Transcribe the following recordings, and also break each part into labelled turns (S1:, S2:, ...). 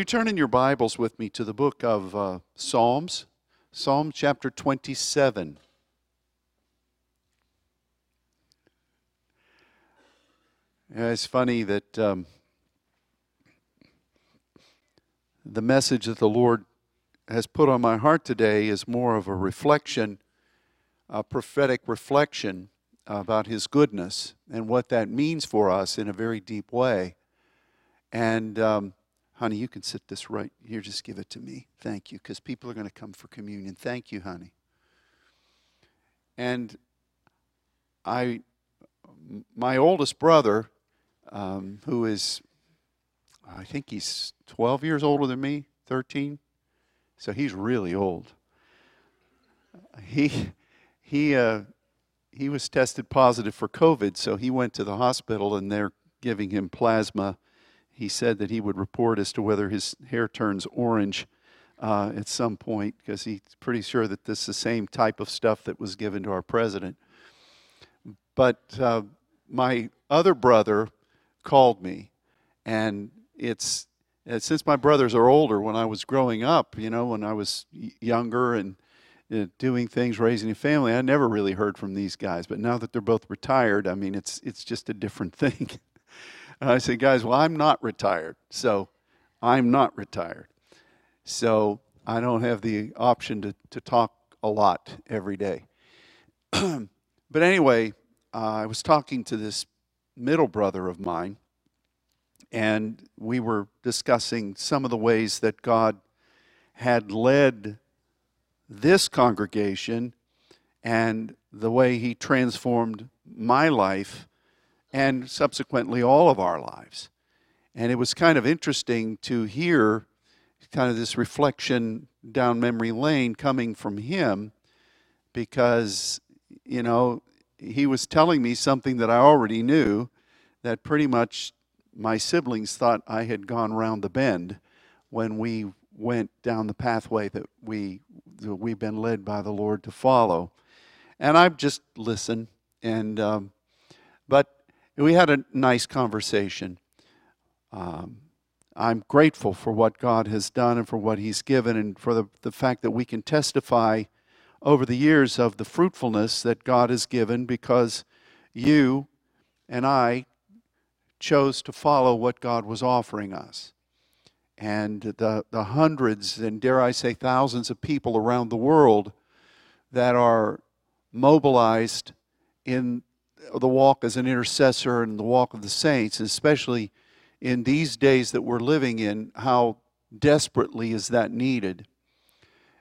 S1: You turn in your Bibles with me to the book of uh, Psalms, Psalm chapter 27. Yeah, it's funny that um, the message that the Lord has put on my heart today is more of a reflection, a prophetic reflection about His goodness and what that means for us in a very deep way. And um, Honey, you can sit this right here. Just give it to me. Thank you, because people are going to come for communion. Thank you, honey. And I, my oldest brother, um, who is, I think he's 12 years older than me, 13. So he's really old. He, he, uh, he was tested positive for COVID, so he went to the hospital and they're giving him plasma he said that he would report as to whether his hair turns orange uh, at some point because he's pretty sure that this is the same type of stuff that was given to our president. But uh, my other brother called me, and it's uh, since my brothers are older. When I was growing up, you know, when I was younger and uh, doing things, raising a family, I never really heard from these guys. But now that they're both retired, I mean, it's it's just a different thing. I said, guys, well, I'm not retired. So I'm not retired. So I don't have the option to, to talk a lot every day. but anyway, uh, I was talking to this middle brother of mine, and we were discussing some of the ways that God had led this congregation and the way He transformed my life and subsequently all of our lives. And it was kind of interesting to hear kind of this reflection down memory lane coming from him because, you know, he was telling me something that I already knew that pretty much my siblings thought I had gone round the bend when we went down the pathway that we that we've been led by the Lord to follow. And I've just listened and um, but we had a nice conversation. Um, I'm grateful for what God has done and for what He's given, and for the, the fact that we can testify over the years of the fruitfulness that God has given because you and I chose to follow what God was offering us. And the, the hundreds, and dare I say thousands of people around the world that are mobilized in the walk as an intercessor and the walk of the saints, especially in these days that we're living in, how desperately is that needed.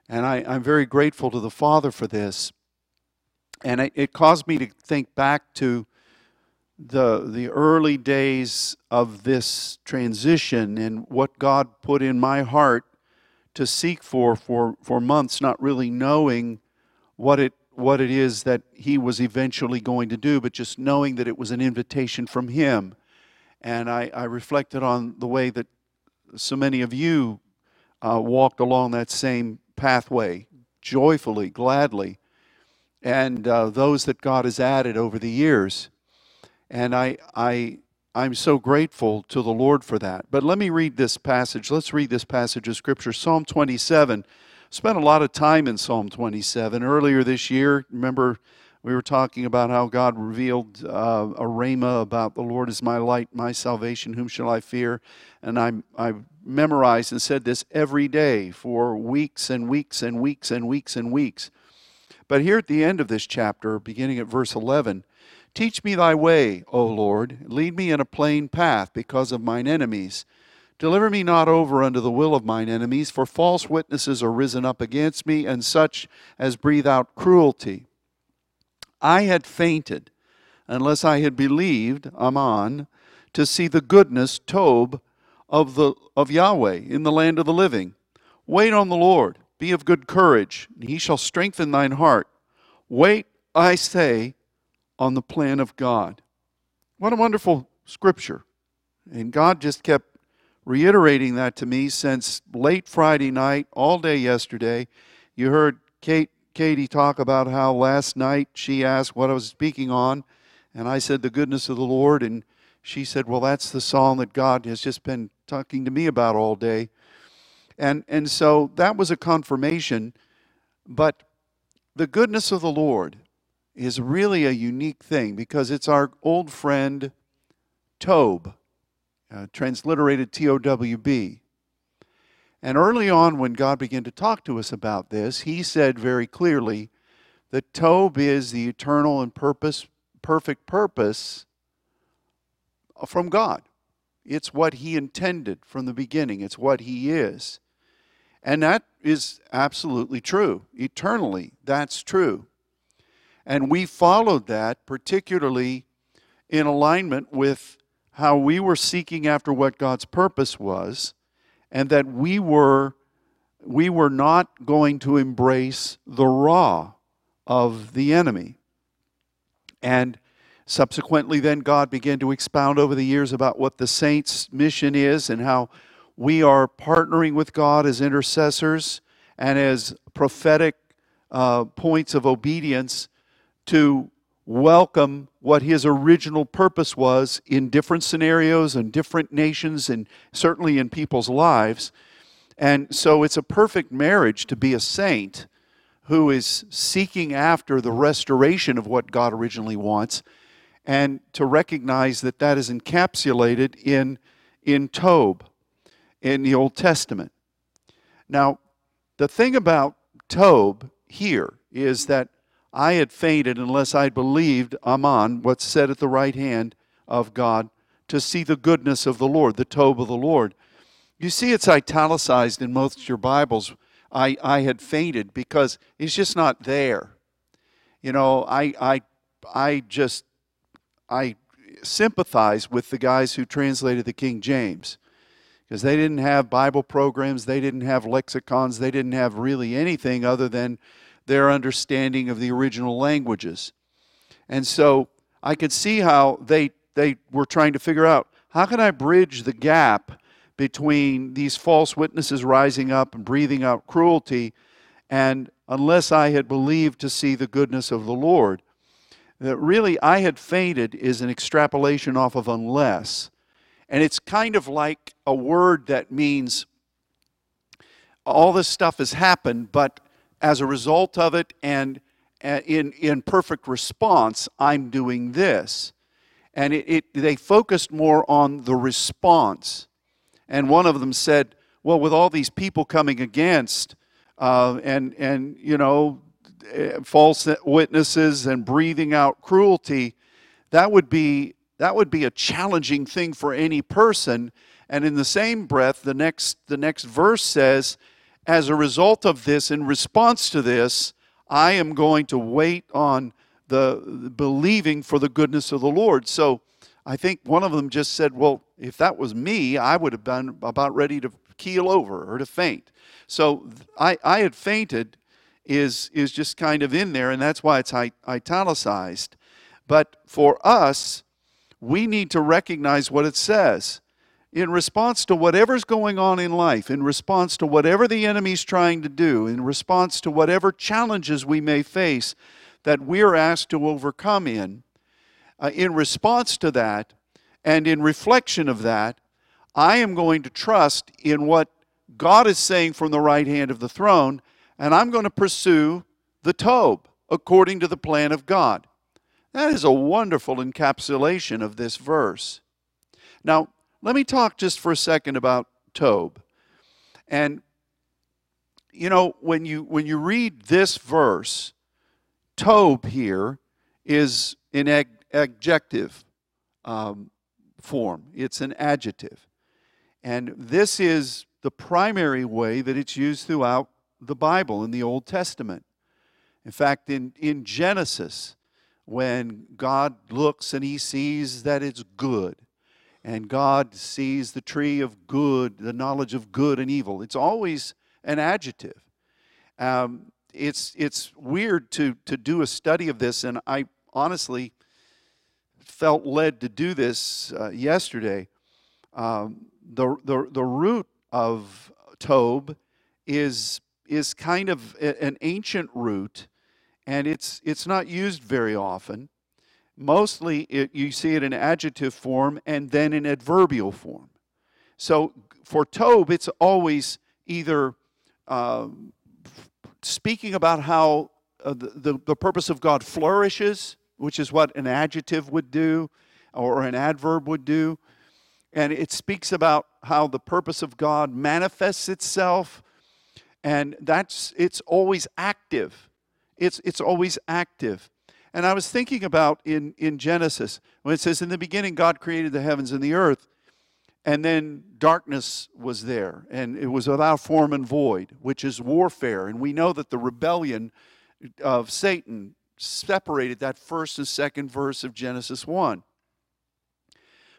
S1: And I, am very grateful to the Father for this. And it, it caused me to think back to the, the early days of this transition and what God put in my heart to seek for for, for months, not really knowing what it what it is that he was eventually going to do, but just knowing that it was an invitation from him. And I, I reflected on the way that so many of you uh, walked along that same pathway joyfully, gladly, and uh, those that God has added over the years. And I, I, I'm so grateful to the Lord for that. But let me read this passage. Let's read this passage of Scripture Psalm 27 spent a lot of time in Psalm 27. Earlier this year, remember, we were talking about how God revealed uh, a rhema about the Lord is my light, my salvation, whom shall I fear? And I, I memorized and said this every day for weeks and weeks and weeks and weeks and weeks. But here at the end of this chapter, beginning at verse 11, Teach me thy way, O Lord. Lead me in a plain path because of mine enemies. Deliver me not over unto the will of mine enemies, for false witnesses are risen up against me, and such as breathe out cruelty. I had fainted unless I had believed, Aman, to see the goodness, Tob, of, the, of Yahweh in the land of the living. Wait on the Lord, be of good courage, and he shall strengthen thine heart. Wait, I say, on the plan of God. What a wonderful scripture. And God just kept reiterating that to me since late Friday night, all day yesterday. You heard Kate, Katie talk about how last night she asked what I was speaking on, and I said the goodness of the Lord, and she said, Well, that's the song that God has just been talking to me about all day. And, and so that was a confirmation. But the goodness of the Lord is really a unique thing because it's our old friend Tob, uh, transliterated T O W B. And early on, when God began to talk to us about this, He said very clearly that Tob is the eternal and purpose, perfect purpose from God. It's what He intended from the beginning, it's what He is. And that is absolutely true. Eternally, that's true. And we followed that, particularly in alignment with how we were seeking after what God's purpose was, and that we were, we were not going to embrace the Ra of the enemy. And subsequently, then God began to expound over the years about what the saints' mission is and how we are partnering with God as intercessors and as prophetic uh, points of obedience to welcome what his original purpose was in different scenarios and different nations and certainly in people's lives. And so it's a perfect marriage to be a saint who is seeking after the restoration of what God originally wants and to recognize that that is encapsulated in, in Tob in the Old Testament. Now, the thing about Tob here is that I had fainted unless I believed Aman, what's said at the right hand of God, to see the goodness of the Lord, the Tob of the Lord. You see, it's italicized in most of your Bibles. I, I had fainted because it's just not there. You know, I, I, I just, I sympathize with the guys who translated the King James because they didn't have Bible programs, they didn't have lexicons, they didn't have really anything other than their understanding of the original languages. And so I could see how they, they were trying to figure out how can I bridge the gap between these false witnesses rising up and breathing out cruelty, and unless I had believed to see the goodness of the Lord. That really I had fainted is an extrapolation off of unless. And it's kind of like a word that means all this stuff has happened, but as a result of it and in, in perfect response, I'm doing this. And it, it, they focused more on the response. And one of them said, well, with all these people coming against, uh, and, and, you know, false witnesses and breathing out cruelty, that would be that would be a challenging thing for any person. And in the same breath, the next, the next verse says, as a result of this, in response to this, I am going to wait on the, believing for the goodness of the Lord. So I think one of them just said, Well, if that was me, I would have been about ready to keel over or to faint. So I, I had fainted is, is just kind of in there, and that's why it's italicized. But for us, we need to recognize what it says. In response to whatever's going on in life, in response to whatever the enemy's trying to do, in response to whatever challenges we may face that we're asked to overcome in, uh, in response to that and in reflection of that, I am going to trust in what God is saying from the right hand of the throne, and I'm going to pursue the Tob according to the plan of God. That is a wonderful encapsulation of this verse. Now, let me talk just for a second about Tob. And you know, when you when you read this verse, Tob here is an ag- adjective um, form. It's an adjective, and this is the primary way that it's used throughout the Bible in the Old Testament. In fact, in in Genesis, when God looks and he sees that it's good. And God sees the tree of good, the knowledge of good and evil. It's always an adjective. Um, it's, it's weird to, to do a study of this, and I honestly felt led to do this uh, yesterday. Um, the, the, the root of Tob is, is kind of an ancient root and it's, it's not used very often. Mostly it, you see it in adjective form and then in adverbial form. So for Tob, it's always either uh, speaking about how uh, the, the, the purpose of God flourishes, which is what an adjective would do or an adverb would do. And it speaks about how the purpose of God manifests itself. And that's it's always active. It's it's always active. And I was thinking about in, in Genesis, when it says, In the beginning, God created the heavens and the earth, and then darkness was there, and it was without form and void, which is warfare. And we know that the rebellion of Satan separated that first and second verse of Genesis 1.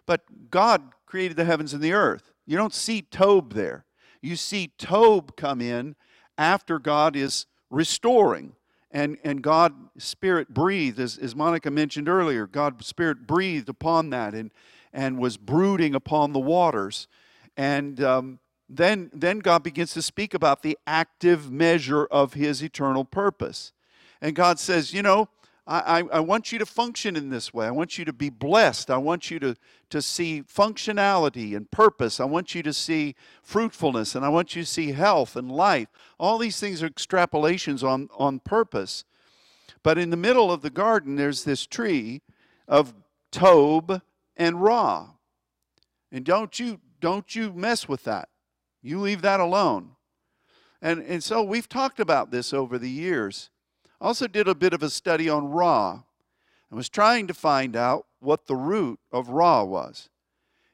S1: But God created the heavens and the earth. You don't see Tob there. You see Tob come in after God is restoring. And, and God, Spirit breathed, as, as Monica mentioned earlier, God, Spirit breathed upon that and, and was brooding upon the waters. And um, then, then God begins to speak about the active measure of his eternal purpose. And God says, You know, I, I, want you to function in this way. I want you to be blessed. I want you to, to see functionality and purpose. I want you to see fruitfulness and I want you to see health and life. All these things are extrapolations on, on purpose. But in the middle of the garden, there's this tree of Tob and Ra. And don't you, don't you mess with that. You leave that alone. And, and so we've talked about this over the years. Also did a bit of a study on Ra and was trying to find out what the root of Ra was.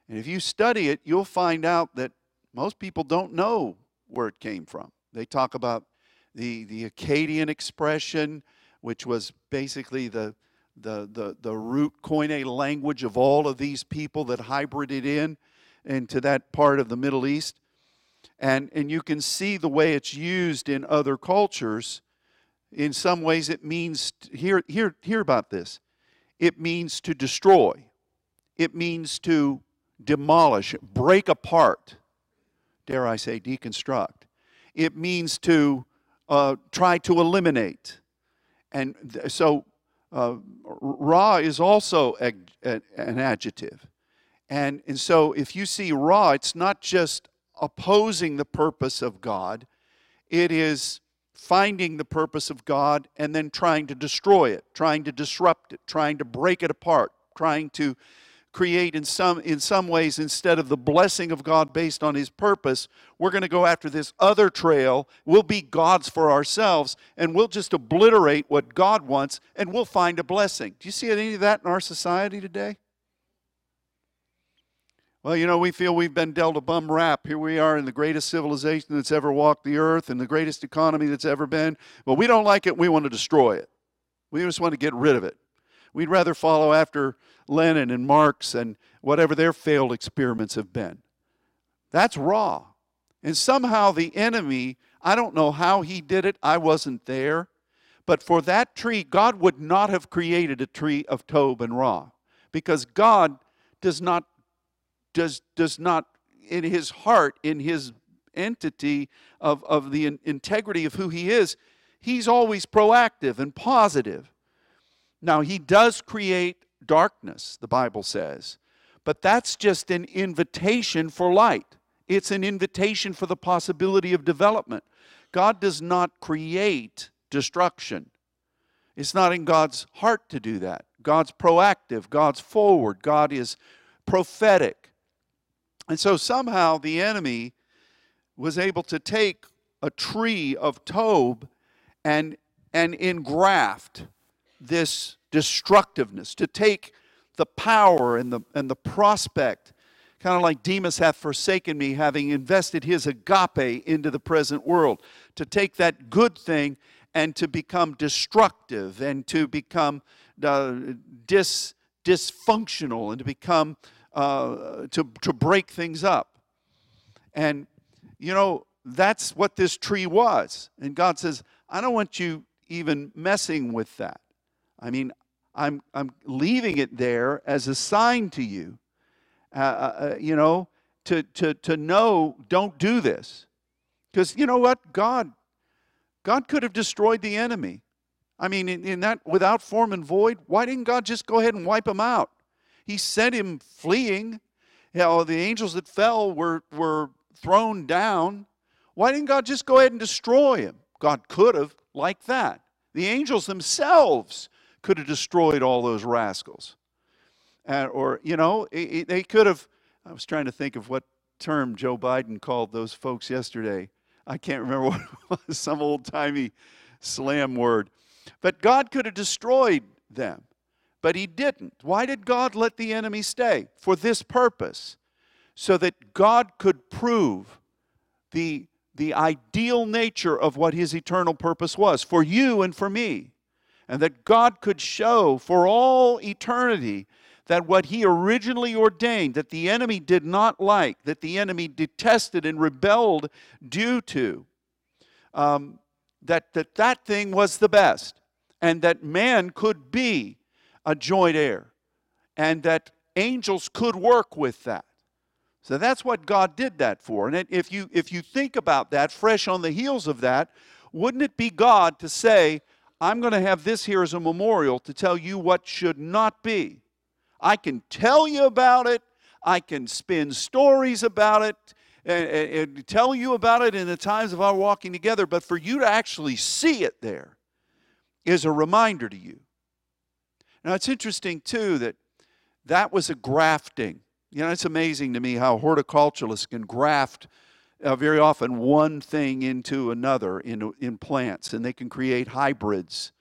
S1: And if you study it, you'll find out that most people don't know where it came from. They talk about the, the Akkadian expression, which was basically the, the, the, the root Koine language of all of these people that hybrided in into that part of the Middle East. And, and you can see the way it's used in other cultures in some ways it means hear hear hear about this. It means to destroy. It means to demolish break apart dare i say deconstruct. It means to uh, try to eliminate. And th- so uh, ra is also a, a, an adjective. And, and so if you see ra it's not just opposing the purpose of god. It is finding the purpose of God and then trying to destroy it, trying to disrupt it, trying to break it apart, trying to create in some in some ways instead of the blessing of God based on his purpose, we're going to go after this other trail. We'll be gods for ourselves and we'll just obliterate what God wants and we'll find a blessing. Do you see any of that in our society today? Well, you know, we feel we've been dealt a bum rap. Here we are in the greatest civilization that's ever walked the earth and the greatest economy that's ever been. But we don't like it. We want to destroy it. We just want to get rid of it. We'd rather follow after Lenin and Marx and whatever their failed experiments have been. That's Ra. And somehow the enemy, I don't know how he did it, I wasn't there. But for that tree, God would not have created a tree of Tob and Ra because God does not does, does not, in his heart, in his entity of, of the in, integrity of who he is, he's always proactive and positive. Now, he does create darkness, the Bible says, but that's just an invitation for light. It's an invitation for the possibility of development. God does not create destruction. It's not in God's heart to do that. God's proactive, God's forward, God is prophetic. And so somehow the enemy was able to take a tree of Tob and, and engraft this destructiveness, to take the power and the, and the prospect, kind of like Demas hath forsaken me, having invested his agape into the present world, to take that good thing and to become destructive and to become uh, dis, dysfunctional and to become uh, to, to break things up. And, you know, that's what this tree was. And God says, I don't want you even messing with that. I mean, I'm, I'm leaving it there as a sign to you, uh, uh, uh you know, to, to, to know don't do this. Because you know what? God, God could have destroyed the enemy. I mean, in, in that without form and void, why didn't God just go ahead and wipe him out? He sent him fleeing. You know, the angels that fell were, were thrown down. Why didn't God just go ahead and destroy him? God could have, like that. The angels themselves could have destroyed all those rascals. Uh, or, you know, they could have. I was trying to think of what term Joe Biden called those folks yesterday. I can't remember what it was, some old timey slam word. But God could have destroyed them, but He didn't. Why did God let the enemy stay? For this purpose, so that God could prove the, the ideal nature of what His eternal purpose was for you and for me. And that God could show for all eternity that what he originally ordained, that the enemy did not like, that the enemy detested and rebelled due to, um, that, that that thing was the best, and that man could be a joint heir, and that angels could work with that. So that's what God did that for. And if you if you think about that, fresh on the heels of that, wouldn't it be God to say, I'm going to have this here as a memorial to tell you what should not be? I can tell you about it, I can spin stories about it, and, and, tell you about it in the times of our walking together, but for you to actually see it there is a reminder to you. Now, it's interesting, too, that that was a grafting. You know, it's amazing to me how horticulturalists can graft uh, very often one thing into another in, in plants, and they can create hybrids.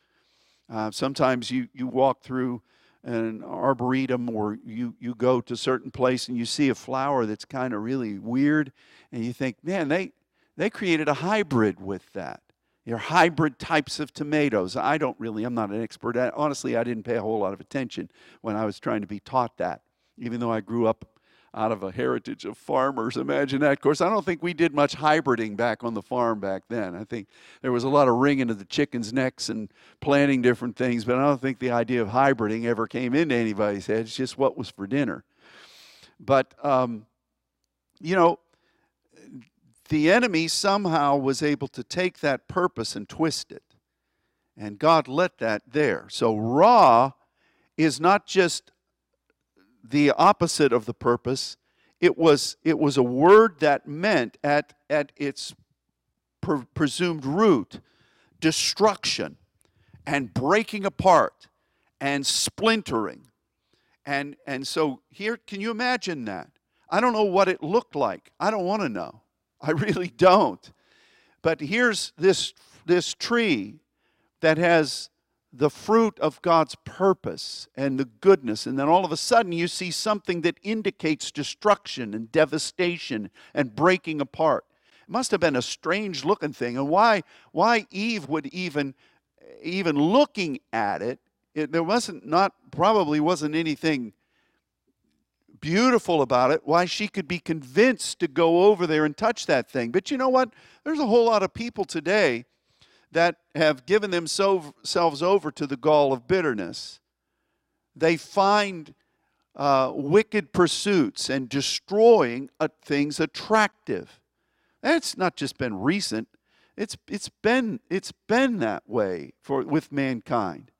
S1: Uh, sometimes you, you walk through an arboretum or you, you go to a certain place and you see a flower that's kind of really weird and you think, man, they, they created a hybrid with that. They're hybrid types of tomatoes. I don't really, I'm not an expert. honestly, I didn't pay a whole lot of attention when I was trying to be taught that, even though I grew up out of a heritage of farmers. Imagine that. Of course, I don't think we did much hybriding back on the farm back then. I think there was a lot of wringing of the chickens' necks and planting different things, but I don't think the idea of hybriding ever came into anybody's head. It's just what was for dinner. But, um, you know, the enemy somehow was able to take that purpose and twist it. And God let that there. So, Ra is not just the opposite of the purpose. It was, it was a word that meant at, at its pre- presumed root destruction and breaking apart and splintering. And, and so here, can you imagine that? I don't know what it looked like. I don't want to know. I really don't. But here's this, this tree that has the fruit of God's purpose and the goodness. And then all of a sudden you see something that indicates destruction and devastation and breaking apart. It must have been a strange looking thing. And why, why Eve would even, even looking at it, it, there wasn't not probably wasn't anything beautiful about it why she could be convinced to go over there and touch that thing but you know what there's a whole lot of people today that have given themselves over to the gall of bitterness. They find uh, wicked pursuits and destroying uh, things attractive. That's not just been recent. It's, it's, been, it's been that way for, with mankind.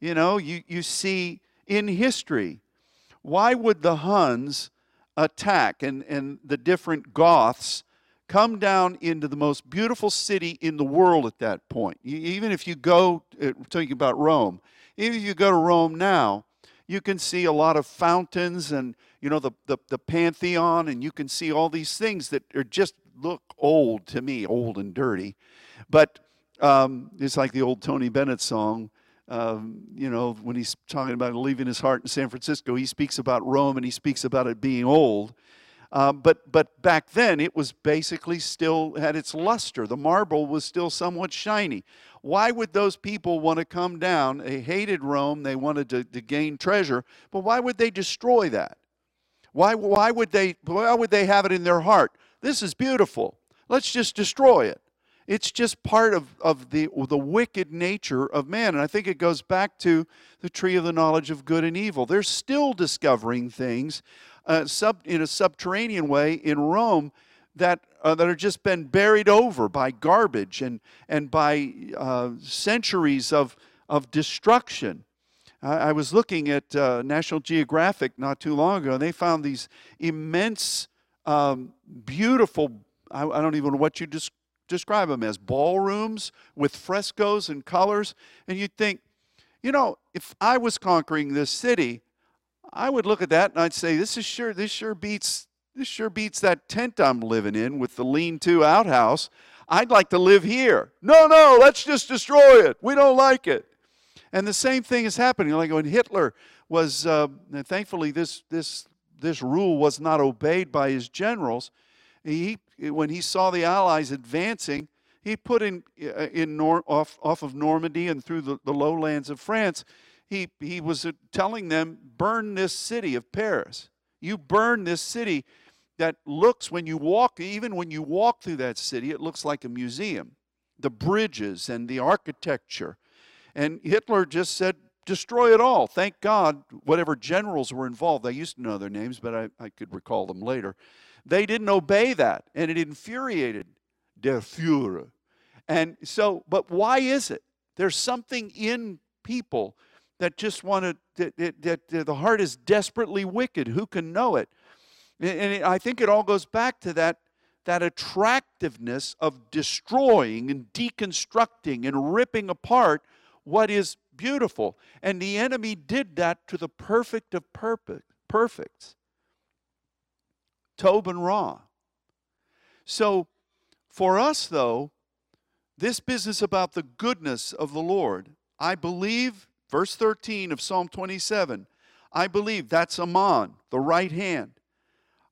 S1: You know, you, you see in history, why would the Huns attack and, and the different Goths come down into the most beautiful city in the world at that point. even if you go, uh, talking about Rome, even if you go to Rome now, you can see a lot of fountains and you know the, the, the pantheon and you can see all these things that are just look old to me old and dirty but um, it's like the old tony bennett song um, you know when he's talking about leaving his heart in san francisco he speaks about rome and he speaks about it being old um, but, but back then, it was basically still had its luster. The marble was still somewhat shiny. Why would those people want to come down? They hated Rome, they wanted to, to gain treasure, but why would they destroy that? Why, why, would they, why would they have it in their heart? This is beautiful. Let's just destroy it. It's just part of, of the, the wicked nature of man. And I think it goes back to the tree of the knowledge of good and evil. They're still discovering things uh, sub, in a subterranean way in Rome that, uh, that are just been buried over by garbage and, and by uh, centuries of, of destruction. I, was looking at uh, National Geographic not too long ago, and they found these immense, um, beautiful, I, I, don't even know what you just describe them as ballrooms with frescoes and colors. And you'd think, you know, if I was conquering this city, I would look at that and I'd say, this is sure, this sure beats, this sure beats that tent I'm living in with the lean-to outhouse. I'd like to live here. No, no, let's just destroy it. We don't like it. And the same thing is happening. Like when Hitler was, uh, thankfully, this this this rule was not obeyed by his generals. He, when he saw the Allies advancing, he put in, uh, in Nor- off, off of Normandy and through the, the lowlands of France, he, he was uh, telling them, burn this city of Paris. You burn this city that looks, when you walk, even when you walk through that city, it looks like a museum. The bridges and the architecture. And Hitler just said, destroy it all. Thank God, whatever generals were involved, I used to know their names, but I, I could recall them later. They didn't obey that, and it infuriated der Führer. And so, but why is it? There's something in people that just want to, that, that, that the heart is desperately wicked. Who can know it? And I think it all goes back to that, that attractiveness of destroying and deconstructing and ripping apart what is beautiful. And the enemy did that to the perfect of perfect, perfects. Tob and Ra. So for us, though, this business about the goodness of the Lord, I believe, verse 13 of Psalm 27, I believe that's Ammon, the right hand.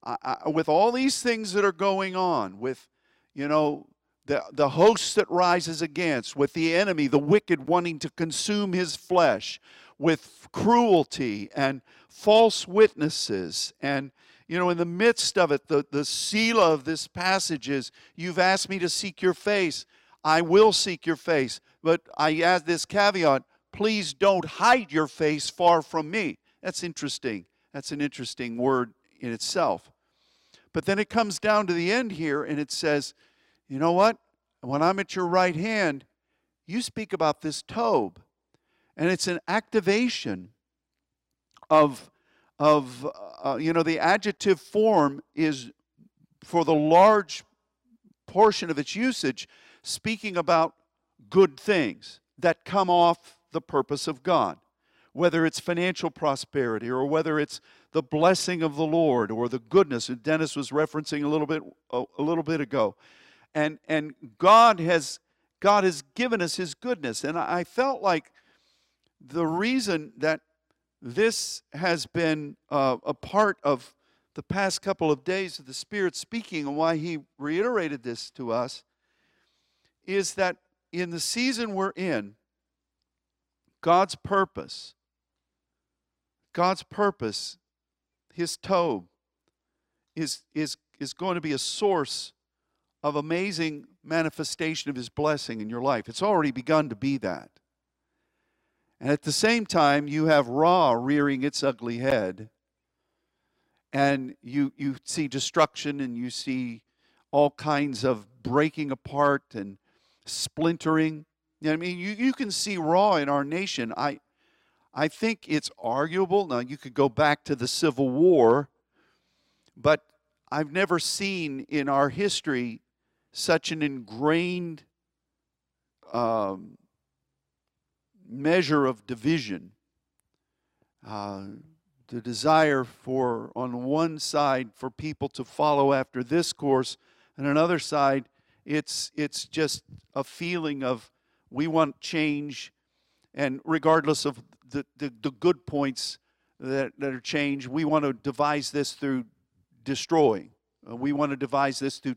S1: I, I, with all these things that are going on, with, you know, the, the host that rises against, with the enemy, the wicked wanting to consume his flesh, with cruelty and false witnesses. And, you know, in the midst of it, the, the seal of this passage is You've asked me to seek your face. I will seek your face. But I add this caveat please don't hide your face far from me. That's interesting. That's an interesting word in itself. But then it comes down to the end here and it says, you know what? When I'm at your right hand, you speak about this Tob. And it's an activation of, of uh, you know, the adjective form is for the large portion of its usage speaking about good things that come off the purpose of God. Whether it's financial prosperity or whether it's the blessing of the Lord or the goodness that Dennis was referencing a little bit a, a little bit ago and and God has God has given us His goodness, and I felt like the reason that this has been uh, a part of the past couple of days of the Spirit speaking, and why He reiterated this to us, is that in the season we're in, God's purpose, God's purpose, His Tob, is, is, is going to be a source of amazing manifestation of His blessing in your life. It's already begun to be that. And at the same time, you have Ra rearing its ugly head, and you, you see destruction and you see all kinds of breaking apart and splintering. You know I mean? You, you can see Ra in our nation. I, I think it's arguable. Now, you could go back to the Civil War, but I've never seen in our history such an ingrained um, measure of division. Uh, the desire for, on one side, for people to follow after this course, and another side, it's it's just a feeling of we want change, and regardless of the, the, the good points that, that are changed, we want to devise this through destroying. Uh, we want to devise this through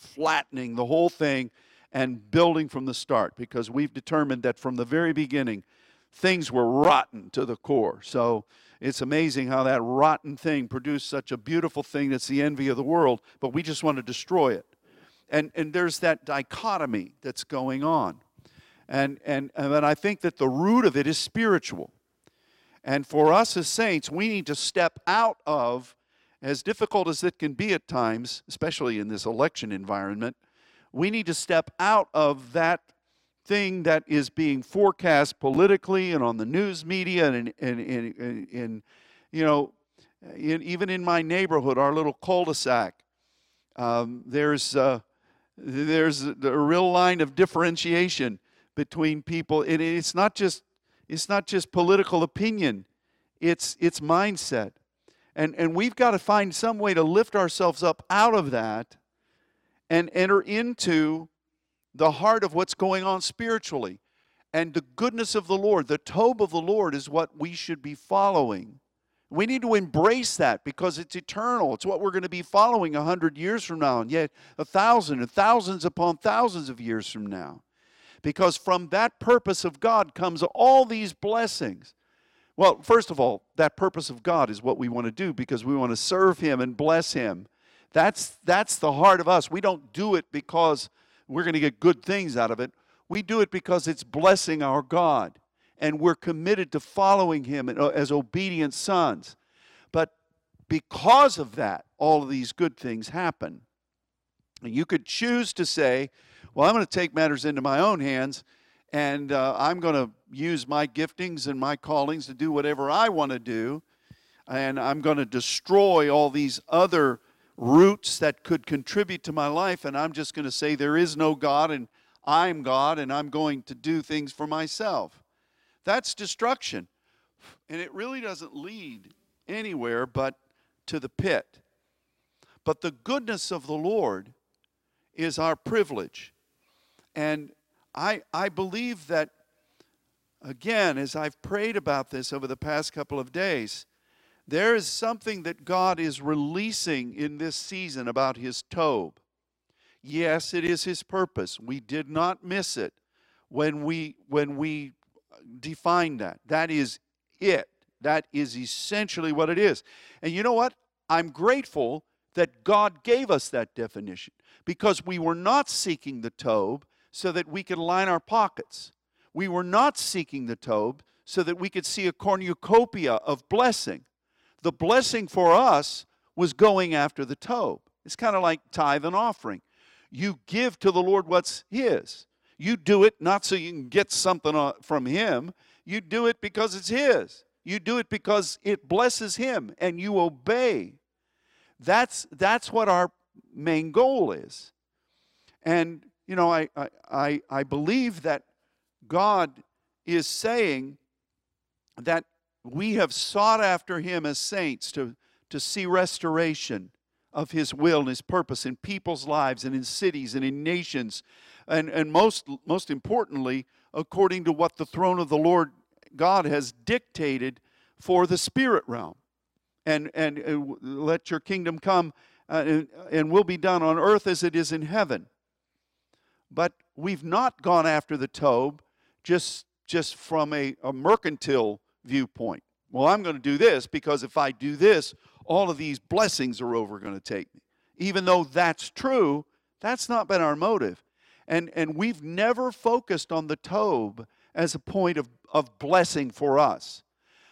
S1: flattening the whole thing and building from the start because we've determined that from the very beginning things were rotten to the core. So it's amazing how that rotten thing produced such a beautiful thing that's the envy of the world, but we just want to destroy it. And, and there's that dichotomy that's going on. And, and, and I think that the root of it is spiritual. And for us as saints, we need to step out of as difficult as it can be at times, especially in this election environment, we need to step out of that thing that is being forecast politically and on the news media and in, in, in, in you know, in, even in my neighborhood, our little cul-de-sac, um, there's uh, there's a, a real line of differentiation between people. And it's not just it's not just political opinion, it's it's mindset. And and we've got to find some way to lift ourselves up out of that and enter into the heart of what's going on spiritually. And the goodness of the Lord, the Tob of the Lord is what we should be following. We need to embrace that because it's eternal. It's what we're going to be following a hundred years from now, and yet a thousand and thousands upon thousands of years from now. Because from that purpose of God comes all these blessings. Well, first of all, that purpose of God is what we want to do because we want to serve Him and bless Him. That's, that's the heart of us. We don't do it because we're going to get good things out of it. We do it because it's blessing our God and we're committed to following him uh, as obedient sons. But because of that, all of these good things happen. And you could choose to say, well, I'm going to take matters into my own hands and uh, I'm going to use my giftings and my callings to do whatever I want to do. And I'm going to destroy all these other roots that could contribute to my life. And I'm just going to say, there is no God and I'm God and I'm going to do things for myself. That's destruction. And it really doesn't lead anywhere but to the pit. But the goodness of the Lord is our privilege. And I, I believe that, again, as I've prayed about this over the past couple of days, there is something that God is releasing in this season about His Tob. Yes, it is His purpose. We did not miss it when we, when we define that. That is it. That is essentially what it is. And you know what? I'm grateful that God gave us that definition because we were not seeking the Tob so that we could line our pockets. We were not seeking the Tob so that we could see a cornucopia of blessing. The blessing for us was going after the Tob. It's kind of like tithe and offering. You give to the Lord what's His. You do it not so you can get something uh, from Him, you do it because it's His. You do it because it blesses Him and you obey. That's, that's what our main goal is. And, you know, I, I, I believe that God is saying that we have sought after Him as saints to, to see restoration of His will and His purpose in people's lives and in cities and in nations and, and most, most importantly, according to what the throne of the Lord God has dictated for the spirit realm. And, and uh, let your kingdom come uh, and, and will be done on earth as it is in heaven. But we've not gone after the Tob just, just from a, a mercantile viewpoint. Well, I'm going to do this because if I do this, all of these blessings are over going to take me. Even though that's true, that's not been our motive. And, and we've never focused on the Tob as a point of, of blessing for us.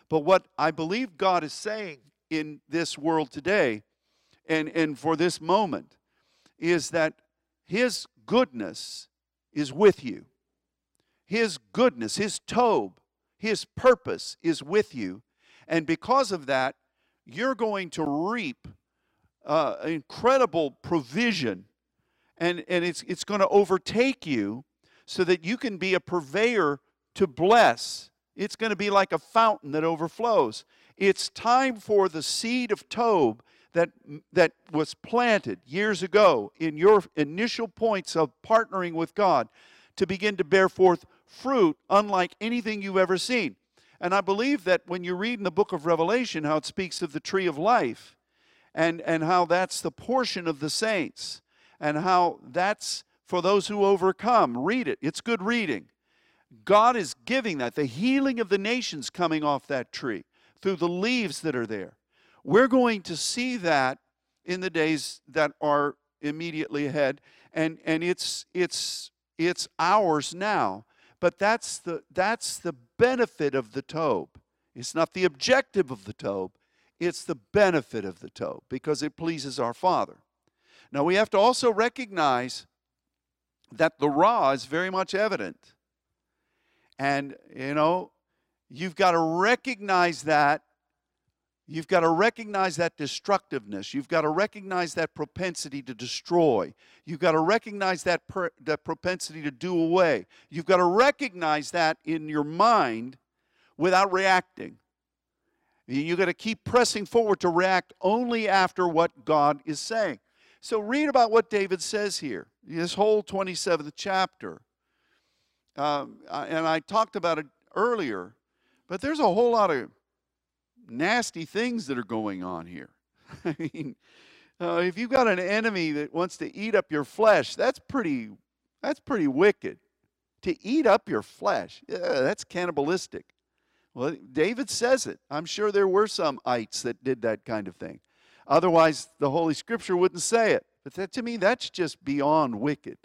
S1: But what I believe God is saying in this world today and, and for this moment is that His goodness is with you. His goodness, His Tob, His purpose is with you. And because of that, you're going to reap uh, incredible provision and, and it's, it's going to overtake you so that you can be a purveyor to bless. It's going to be like a fountain that overflows. It's time for the seed of Tob that, that was planted years ago in your initial points of partnering with God to begin to bear forth fruit unlike anything you've ever seen. And I believe that when you read in the book of Revelation how it speaks of the tree of life and, and how that's the portion of the saints and how that's for those who overcome. Read it, it's good reading. God is giving that, the healing of the nations coming off that tree through the leaves that are there. We're going to see that in the days that are immediately ahead and and it's it's it's ours now. But that's the that's the benefit of the tob it's not the objective of the tob it's the benefit of the tob because it pleases our father. Now, we have to also recognize that the Ra is very much evident. And, you know, you've got to recognize that You've got to recognize that destructiveness. You've got to recognize that propensity to destroy. You've got to recognize that, per, that propensity to do away. You've got to recognize that in your mind without reacting. You've got to keep pressing forward to react only after what God is saying. So read about what David says here, this whole 27th chapter. Um, and I talked about it earlier, but there's a whole lot of nasty things that are going on here. I mean, uh, if you've got an enemy that wants to eat up your flesh, that's pretty, that's pretty wicked. To eat up your flesh, yeah, that's cannibalistic. Well, David says it. I'm sure there were some ites that did that kind of thing. Otherwise, the Holy Scripture wouldn't say it. But that, to me, that's just beyond wicked.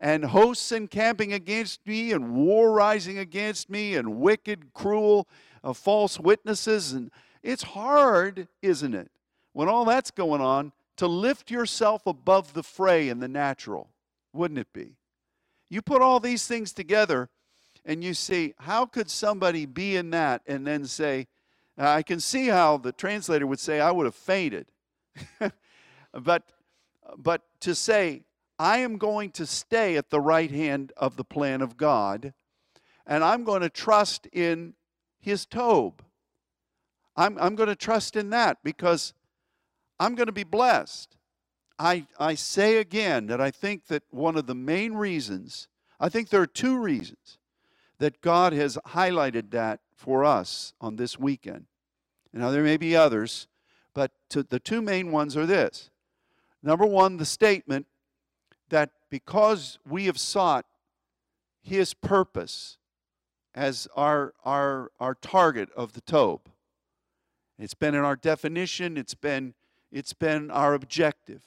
S1: And hosts encamping against me, and war rising against me, and wicked, cruel, of false witnesses. And it's hard, isn't it, when all that's going on, to lift yourself above the fray in the natural, wouldn't it be? You put all these things together and you see, how could somebody be in that and then say, I can see how the translator would say, I would have fainted. but, but to say, I am going to stay at the right hand of the plan of God, and I'm going to trust in his Tob. I'm, I'm going to trust in that because I'm going to be blessed. I, I say again that I think that one of the main reasons, I think there are two reasons that God has highlighted that for us on this weekend. Now, there may be others, but to, the two main ones are this. Number one, the statement that because we have sought His purpose, as our, our, our target of the Tob. It's been in our definition, it's been, it's been our objective.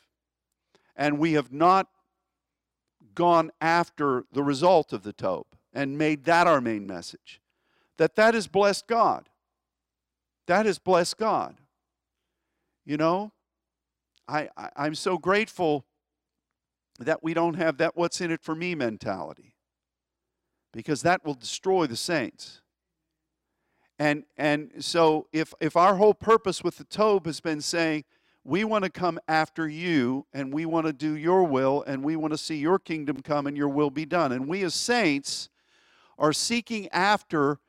S1: And we have not gone after the result of the Tob and made that our main message. That that has blessed God. That has blessed God. You know, I, I, I'm so grateful that we don't have that what's in it for me mentality because that will destroy the saints. And, and so if, if our whole purpose with the Tob has been saying, we want to come after you and we want to do your will and we want to see your kingdom come and your will be done. And we as saints are seeking after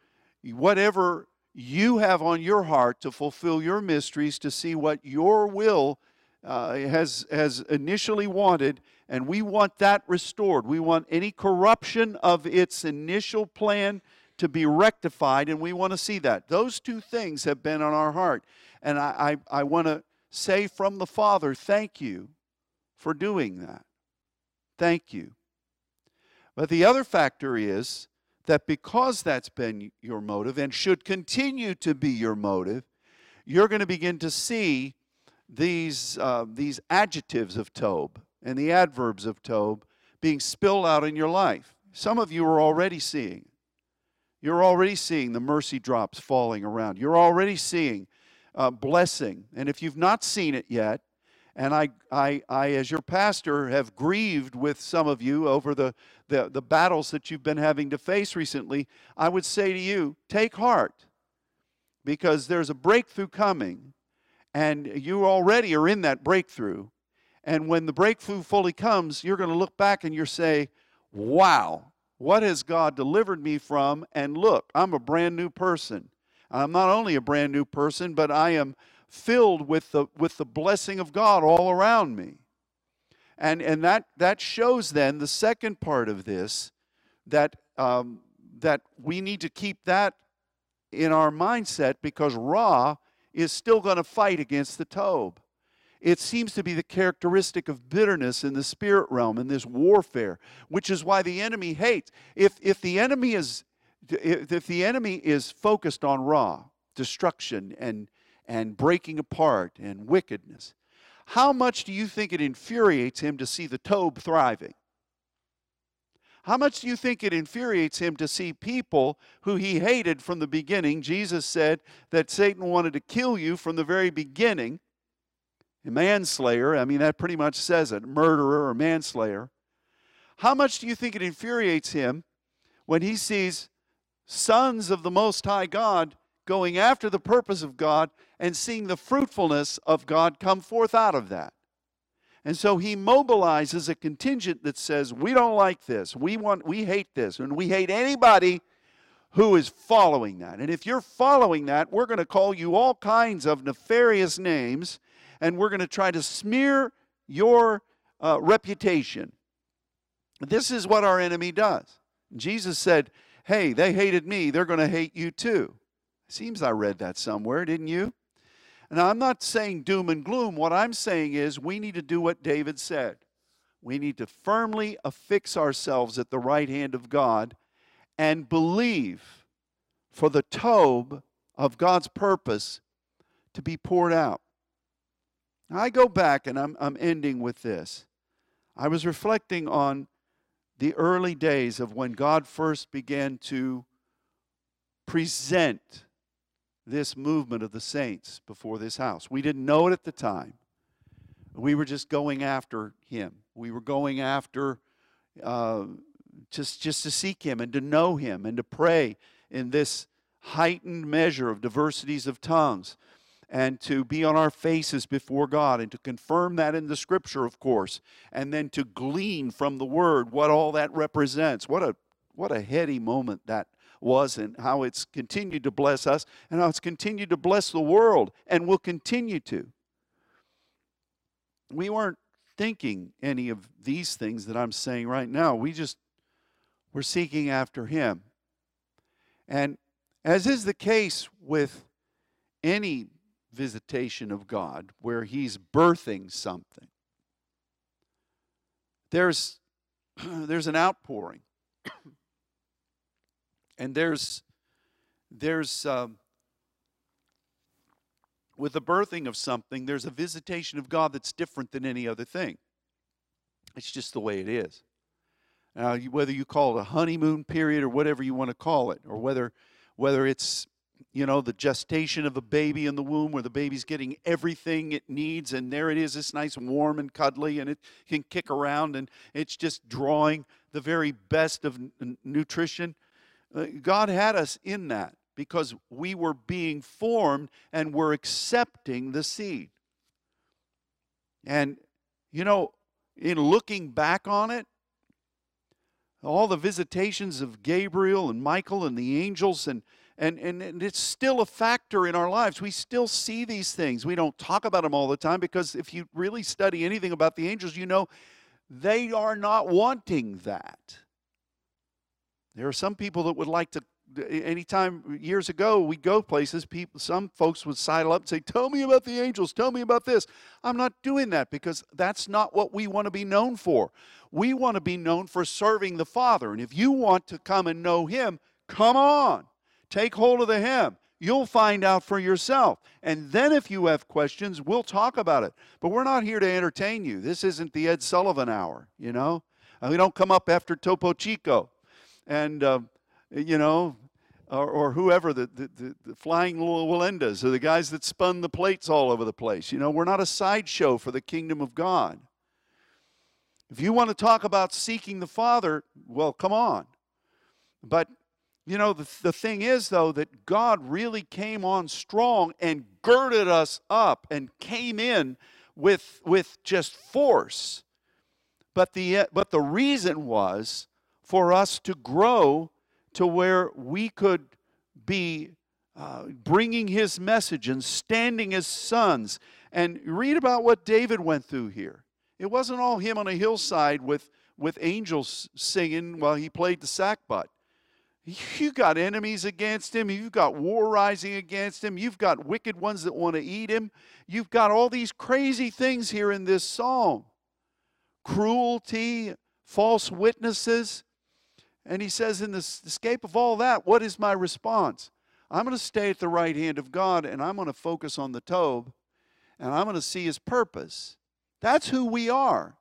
S1: whatever you have on your heart to fulfill your mysteries, to see what your will uh, has, has initially wanted, and we want that restored. We want any corruption of its initial plan to be rectified, and we want to see that. Those two things have been on our heart. And I, I, I want to say from the Father, thank you for doing that. Thank you. But the other factor is that because that's been your motive and should continue to be your motive, you're going to begin to see these, uh, these adjectives of Tob and the adverbs of Tob being spilled out in your life. Some of you are already seeing. You're already seeing the mercy drops falling around. You're already seeing uh, blessing. And if you've not seen it yet, and I, I, I, as your pastor, have grieved with some of you over the, the, the battles that you've been having to face recently, I would say to you, take heart because there's a breakthrough coming and you already are in that breakthrough. And when the breakthrough fully comes, you're going to look back and you're say, "Wow, what has God delivered me from?" And look, I'm a brand new person. I'm not only a brand new person, but I am filled with the with the blessing of God all around me. And and that that shows then the second part of this that um, that we need to keep that in our mindset because Ra is still going to fight against the Tob. It seems to be the characteristic of bitterness in the spirit realm in this warfare, which is why the enemy hates. If, if the enemy is if the enemy is focused on Ra, destruction and and breaking apart and wickedness, how much do you think it infuriates him to see the Tob thriving? How much do you think it infuriates him to see people who he hated from the beginning? Jesus said that Satan wanted to kill you from the very beginning. A manslayer, I mean, that pretty much says it murderer or manslayer. How much do you think it infuriates him when he sees sons of the Most High God going after the purpose of God and seeing the fruitfulness of God come forth out of that. And so he mobilizes a contingent that says, We don't like this. We want we hate this. And we hate anybody who is following that. And if you're following that, we're going to call you all kinds of nefarious names and we're going to try to smear your uh, reputation. This is what our enemy does. Jesus said, Hey, they hated me, they're going to hate you too. Seems I read that somewhere, didn't you? Now, I'm not saying doom and gloom. What I'm saying is we need to do what David said. We need to firmly affix ourselves at the right hand of God and believe for the Tob of God's purpose to be poured out. Now, I go back and I'm, I'm ending with this. I was reflecting on the early days of when God first began to present this movement of the saints before this house. We didn't know it at the time. We were just going after Him. We were going after uh, just, just to seek Him and to know Him and to pray in this heightened measure of diversities of tongues and to be on our faces before God and to confirm that in the scripture, of course, and then to glean from the word what all that represents. What a what a heady moment that was and how it's continued to bless us and how it's continued to bless the world and will continue to. We weren't thinking any of these things that I'm saying right now. We just were seeking after him. And as is the case with any visitation of God where He's birthing something. There's, there's an outpouring. And there's, there's um, with the birthing of something, there's a visitation of God that's different than any other thing. It's just the way it is. Now, whether you call it a honeymoon period or whatever you want to call it, or whether whether it's you know, the gestation of a baby in the womb where the baby's getting everything it needs, and there it is, it's nice and warm and cuddly, and it can kick around, and it's just drawing the very best of n- nutrition. Uh, God had us in that because we were being formed and we're accepting the seed. And, you know, in looking back on it, all the visitations of Gabriel and Michael and the angels and and, and, and it's still a factor in our lives. We still see these things. We don't talk about them all the time because if you really study anything about the angels, you know they are not wanting that. There are some people that would like to anytime years ago we go places people some folks would sidle up and say tell me about the angels tell me about this i'm not doing that because that's not what we want to be known for we want to be known for serving the father and if you want to come and know him come on Take hold of the hem. You'll find out for yourself. And then if you have questions, we'll talk about it. But we're not here to entertain you. This isn't the Ed Sullivan hour, you know? we don't come up after Topo Gigio and, uh, you know, or, or whoever, the, the, the, flying Wallendas or the guys that spun the plates all over the place. You know, we're not a sideshow for the kingdom of God. If you want to talk about seeking the Father, well, come on. But you know, the, the thing is, though, that God really came on strong and girded us up and came in with, with just force. But the, but the reason was for us to grow to where we could be uh, bringing his message and standing as sons. And read about what David went through here. It wasn't all him on a hillside with, with angels singing while he played the sackbut. You've got enemies against him. You've got war rising against him. You've got wicked ones that want to eat him. You've got all these crazy things here in this psalm cruelty, false witnesses. And he says, in the escape of all that, what is my response? I'm going to stay at the right hand of God and I'm going to focus on the Tob and I'm going to see his purpose. That's who we are.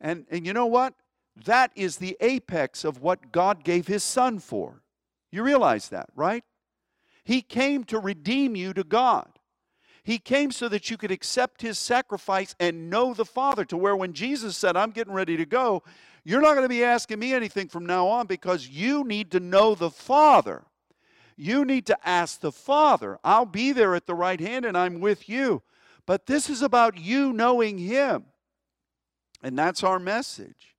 S1: And, and you know what? That is the apex of what God gave his son for. You realize that, right? He came to redeem you to God. He came so that you could accept his sacrifice and know the Father, to where when Jesus said, I'm getting ready to go, you're not going to be asking me anything from now on because you need to know the Father. You need to ask the Father. I'll be there at the right hand and I'm with you. But this is about you knowing Him. And that's our message.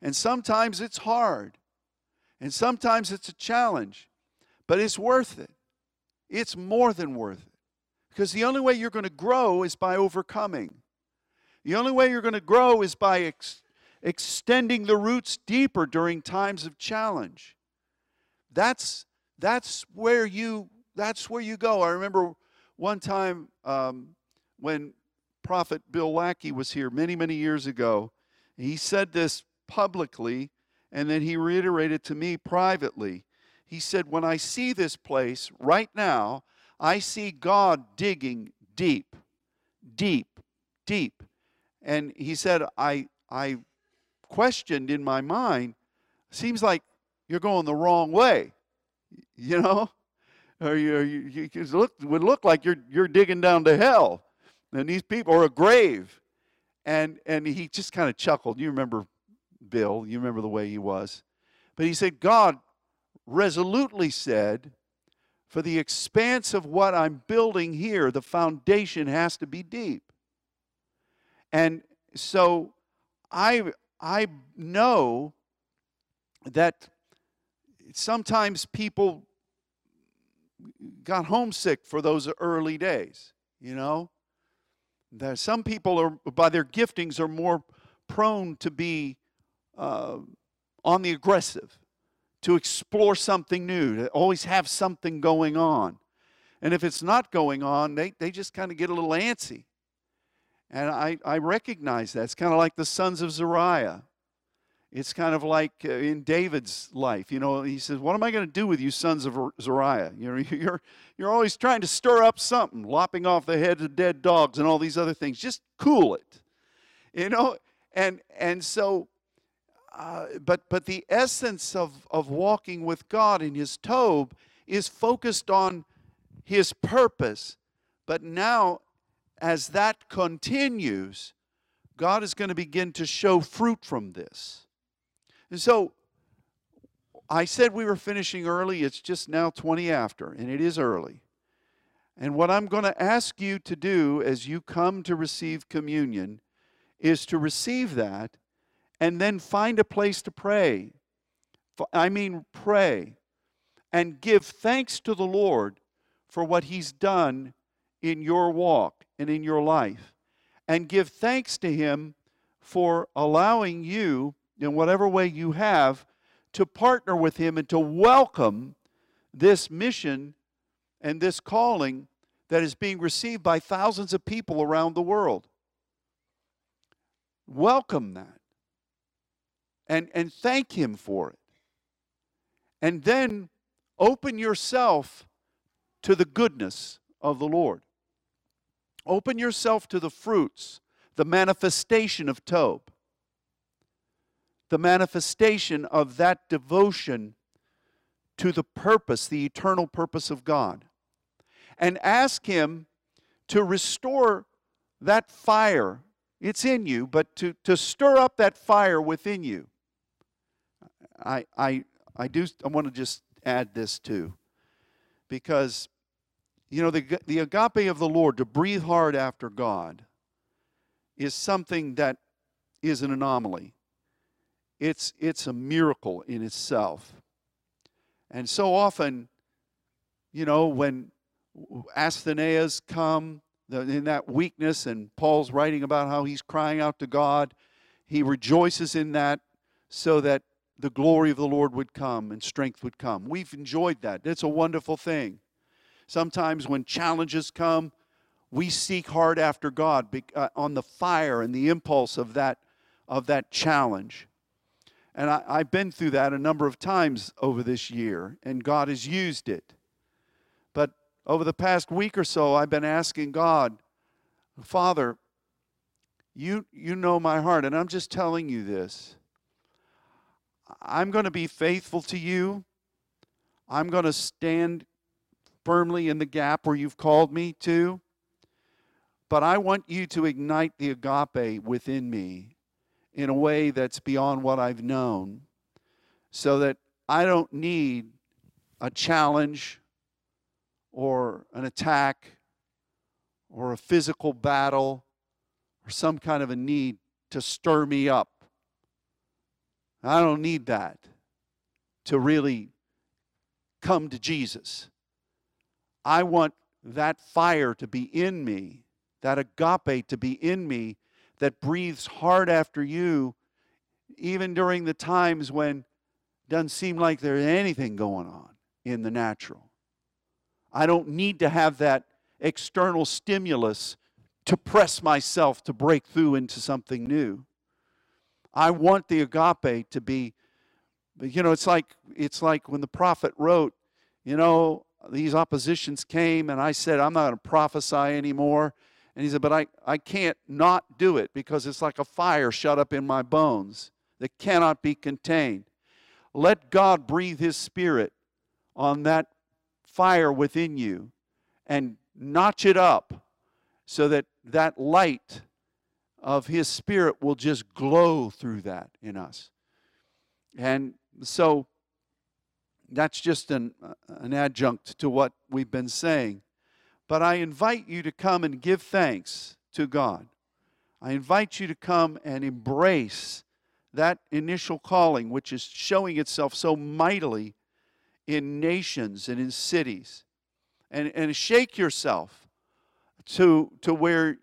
S1: And sometimes it's hard. And sometimes it's a challenge. But it's worth it. It's more than worth it. Because the only way you're going to grow is by overcoming. The only way you're going to grow is by ex- extending the roots deeper during times of challenge. That's that's where you that's where you go. I remember one time um, when Prophet Bill Lackey was here many many years ago. He said this publicly, and then he reiterated to me privately. He said, "When I see this place right now, I see God digging deep, deep, deep." And he said, "I I questioned in my mind, seems like you're going the wrong way." you know, or you, you, you look, would look like you're, you're digging down to hell. And these people, or a grave. And, and he just kind of chuckled. You remember Bill, you remember the way he was. But he said, God resolutely said, for the expanse of what I'm building here, the foundation has to be deep. And so I, I know that sometimes people got homesick for those early days, you know? That some people are, by their giftings, are more prone to be uh, on the aggressive, to explore something new, to always have something going on. And if it's not going on, they, they just kind of get a little antsy. And I, I recognize that. It's kind of like the sons of Zeruiah. It's kind of like uh, in David's life. You know, he says, What am I going to do with you, sons of Zeruiah? You know, you're, you're always trying to stir up something, lopping off the heads of dead dogs and all these other things. Just cool it. You know, and and so uh, but but the essence of, of walking with God in his Tob is focused on his purpose. But now, as that continues, God is going to begin to show fruit from this. And so I said we were finishing early. It's just now 20 after, and it is early. And what I'm going to ask you to do as you come to receive communion is to receive that and then find a place to pray. I mean, pray and give thanks to the Lord for what He's done in your walk and in your life. And give thanks to Him for allowing you in whatever way you have to partner with Him and to welcome this mission and this calling that is being received by thousands of people around the world. Welcome that and, and thank Him for it. And then open yourself to the goodness of the Lord. Open yourself to the fruits, the manifestation of Tob the manifestation of that devotion to the purpose, the eternal purpose of God. And ask Him to restore that fire. It's in you, but to, to stir up that fire within you. I, I, I do I want to just add this too. Because, you know, the, the agape of the Lord, to breathe hard after God, is something that is an anomaly. It's, it's a miracle in itself. And so often, you know, when asthenias come in that weakness, and Paul's writing about how he's crying out to God, he rejoices in that so that the glory of the Lord would come and strength would come. We've enjoyed that. It's a wonderful thing. Sometimes when challenges come, we seek hard after God uh, on the fire and the impulse of that, of that challenge. And I, I've been through that a number of times over this year, and God has used it. But over the past week or so, I've been asking God, Father, you, you know my heart, and I'm just telling you this. I'm going to be faithful to you. I'm going to stand firmly in the gap where you've called me to. But I want you to ignite the agape within me in a way that's beyond what I've known so that I don't need a challenge or an attack or a physical battle or some kind of a need to stir me up. I don't need that to really come to Jesus. I want that fire to be in me, that agape to be in me that breathes hard after you, even during the times when it doesn't seem like there's anything going on in the natural. I don't need to have that external stimulus to press myself to break through into something new. I want the agape to be you know it's like it's like when the prophet wrote, you know, these oppositions came and I said I'm not going to prophesy anymore. And he said, but I, I can't not do it because it's like a fire shut up in my bones that cannot be contained. Let God breathe his spirit on that fire within you and notch it up so that that light of his spirit will just glow through that in us and so that's just an, uh, an adjunct to what we've been saying but i invite you to come and give thanks to god i invite you to come and embrace that initial calling which is showing itself so mightily in nations and in cities. And, and shake yourself to, to where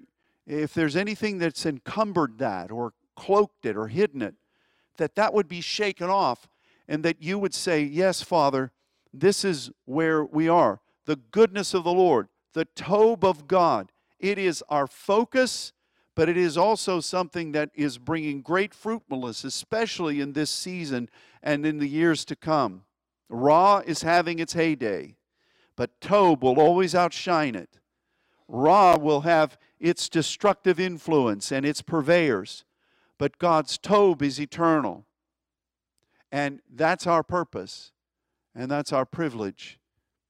S1: if there's anything that's encumbered that or cloaked it or hidden it, that that would be shaken off and that you would say, Yes, Father, this is where we are. The goodness of the Lord, the Tob of God. It is our focus, but it is also something that is bringing great fruitfulness, especially in this season and in the years to come. Ra is having its heyday, but Tob will always outshine it. Ra will have its destructive influence and its purveyors, but God's Tob is eternal. And that's our purpose, and that's our privilege,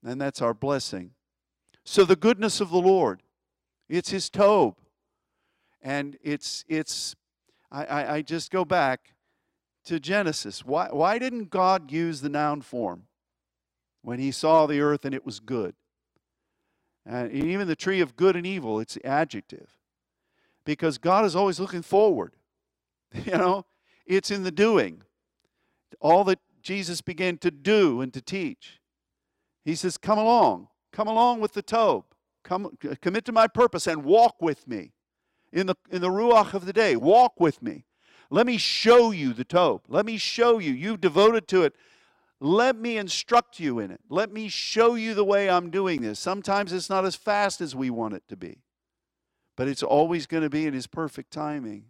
S1: and that's our blessing. So the goodness of the Lord, it's His Tob. And it's, it's I, I, I just go back to Genesis. Why, why didn't God use the noun form when he saw the earth and it was good? And even the tree of good and evil, it's the adjective. Because God is always looking forward. You know, it's in the doing. All that Jesus began to do and to teach. He says, Come along. Come along with the Tob. Come, commit to my purpose and walk with me in the, in the Ruach of the day. Walk with me. Let me show you the Tob. Let me show you. You've devoted to it. Let me instruct you in it. Let me show you the way I'm doing this. Sometimes it's not as fast as we want it to be, but it's always going to be in His perfect timing.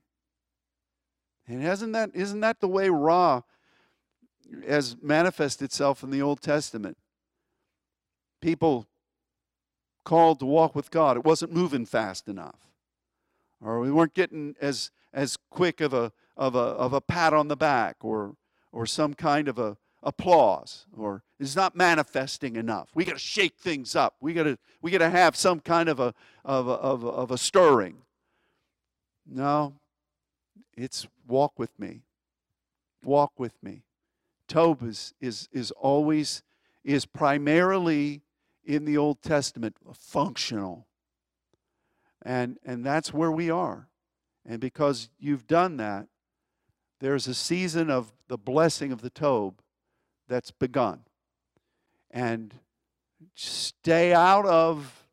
S1: And isn't that, isn't that the way Ra has manifested itself in the Old Testament? People called to walk with God. It wasn't moving fast enough. Or we weren't getting as, as quick of a, of a, of a pat on the back or, or some kind of a applause or it's not manifesting enough. We got to shake things up. We got to we got to have some kind of a of a, of a, of a stirring. No, it's walk with me. Walk with me. Tob is, is, is always, is primarily in the Old Testament functional. And, and that's where we are. And because you've done that, there's a season of the blessing of the Tob that's begun. And stay out of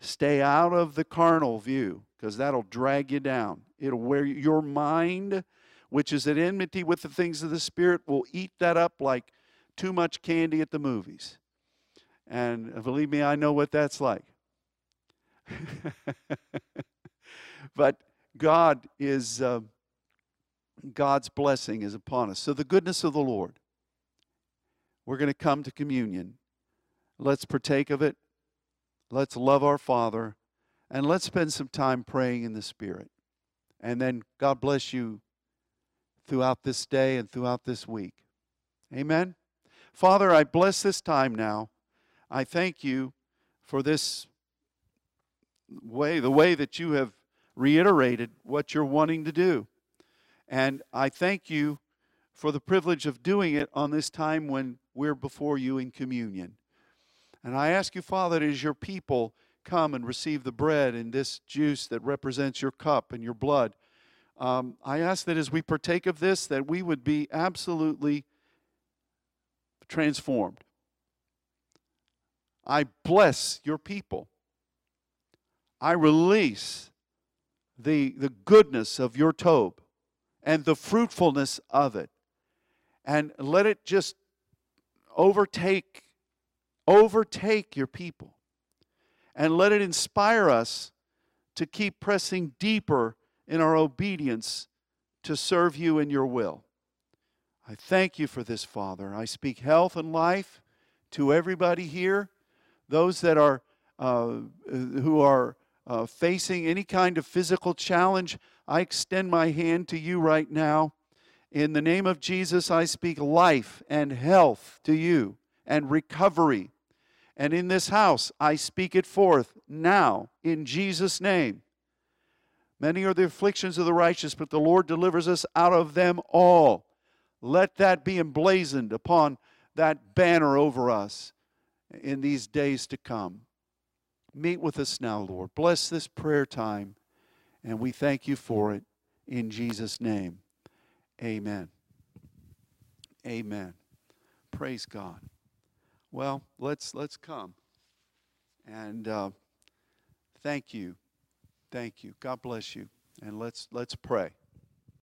S1: stay out of the carnal view because that'll drag you down. It'll wear your mind, which is at enmity with the things of the spirit, will eat that up like too much candy at the movies. And believe me, I know what that's like. but God is. Uh, God's blessing is upon us. So, the goodness of the Lord. We're going to come to communion. Let's partake of it. Let's love our Father. And let's spend some time praying in the Spirit. And then God bless you throughout this day and throughout this week. Amen. Father, I bless this time now. I thank you for this way, the way that you have reiterated what you're wanting to do. And I thank you for the privilege of doing it on this time when we're before you in communion. And I ask you, Father, as your people come and receive the bread and this juice that represents your cup and your blood, um, I ask that as we partake of this, that we would be absolutely transformed. I bless your people. I release the, the goodness of your Tob and the fruitfulness of it. And let it just overtake, overtake your people. And let it inspire us to keep pressing deeper in our obedience to serve you in your will. I thank you for this, Father. I speak health and life to everybody here, those that are uh, who are uh, facing any kind of physical challenge. I extend my hand to you right now. In the name of Jesus, I speak life and health to you and recovery. And in this house, I speak it forth now in Jesus' name. Many are the afflictions of the righteous, but the Lord delivers us out of them all. Let that be emblazoned upon that banner over us in these days to come. Meet with us now, Lord. Bless this prayer time, and we thank you for it in Jesus' name. Amen. Amen. Praise God. Well, let's let's come and uh, thank you Thank you. God bless you. And let's let's pray.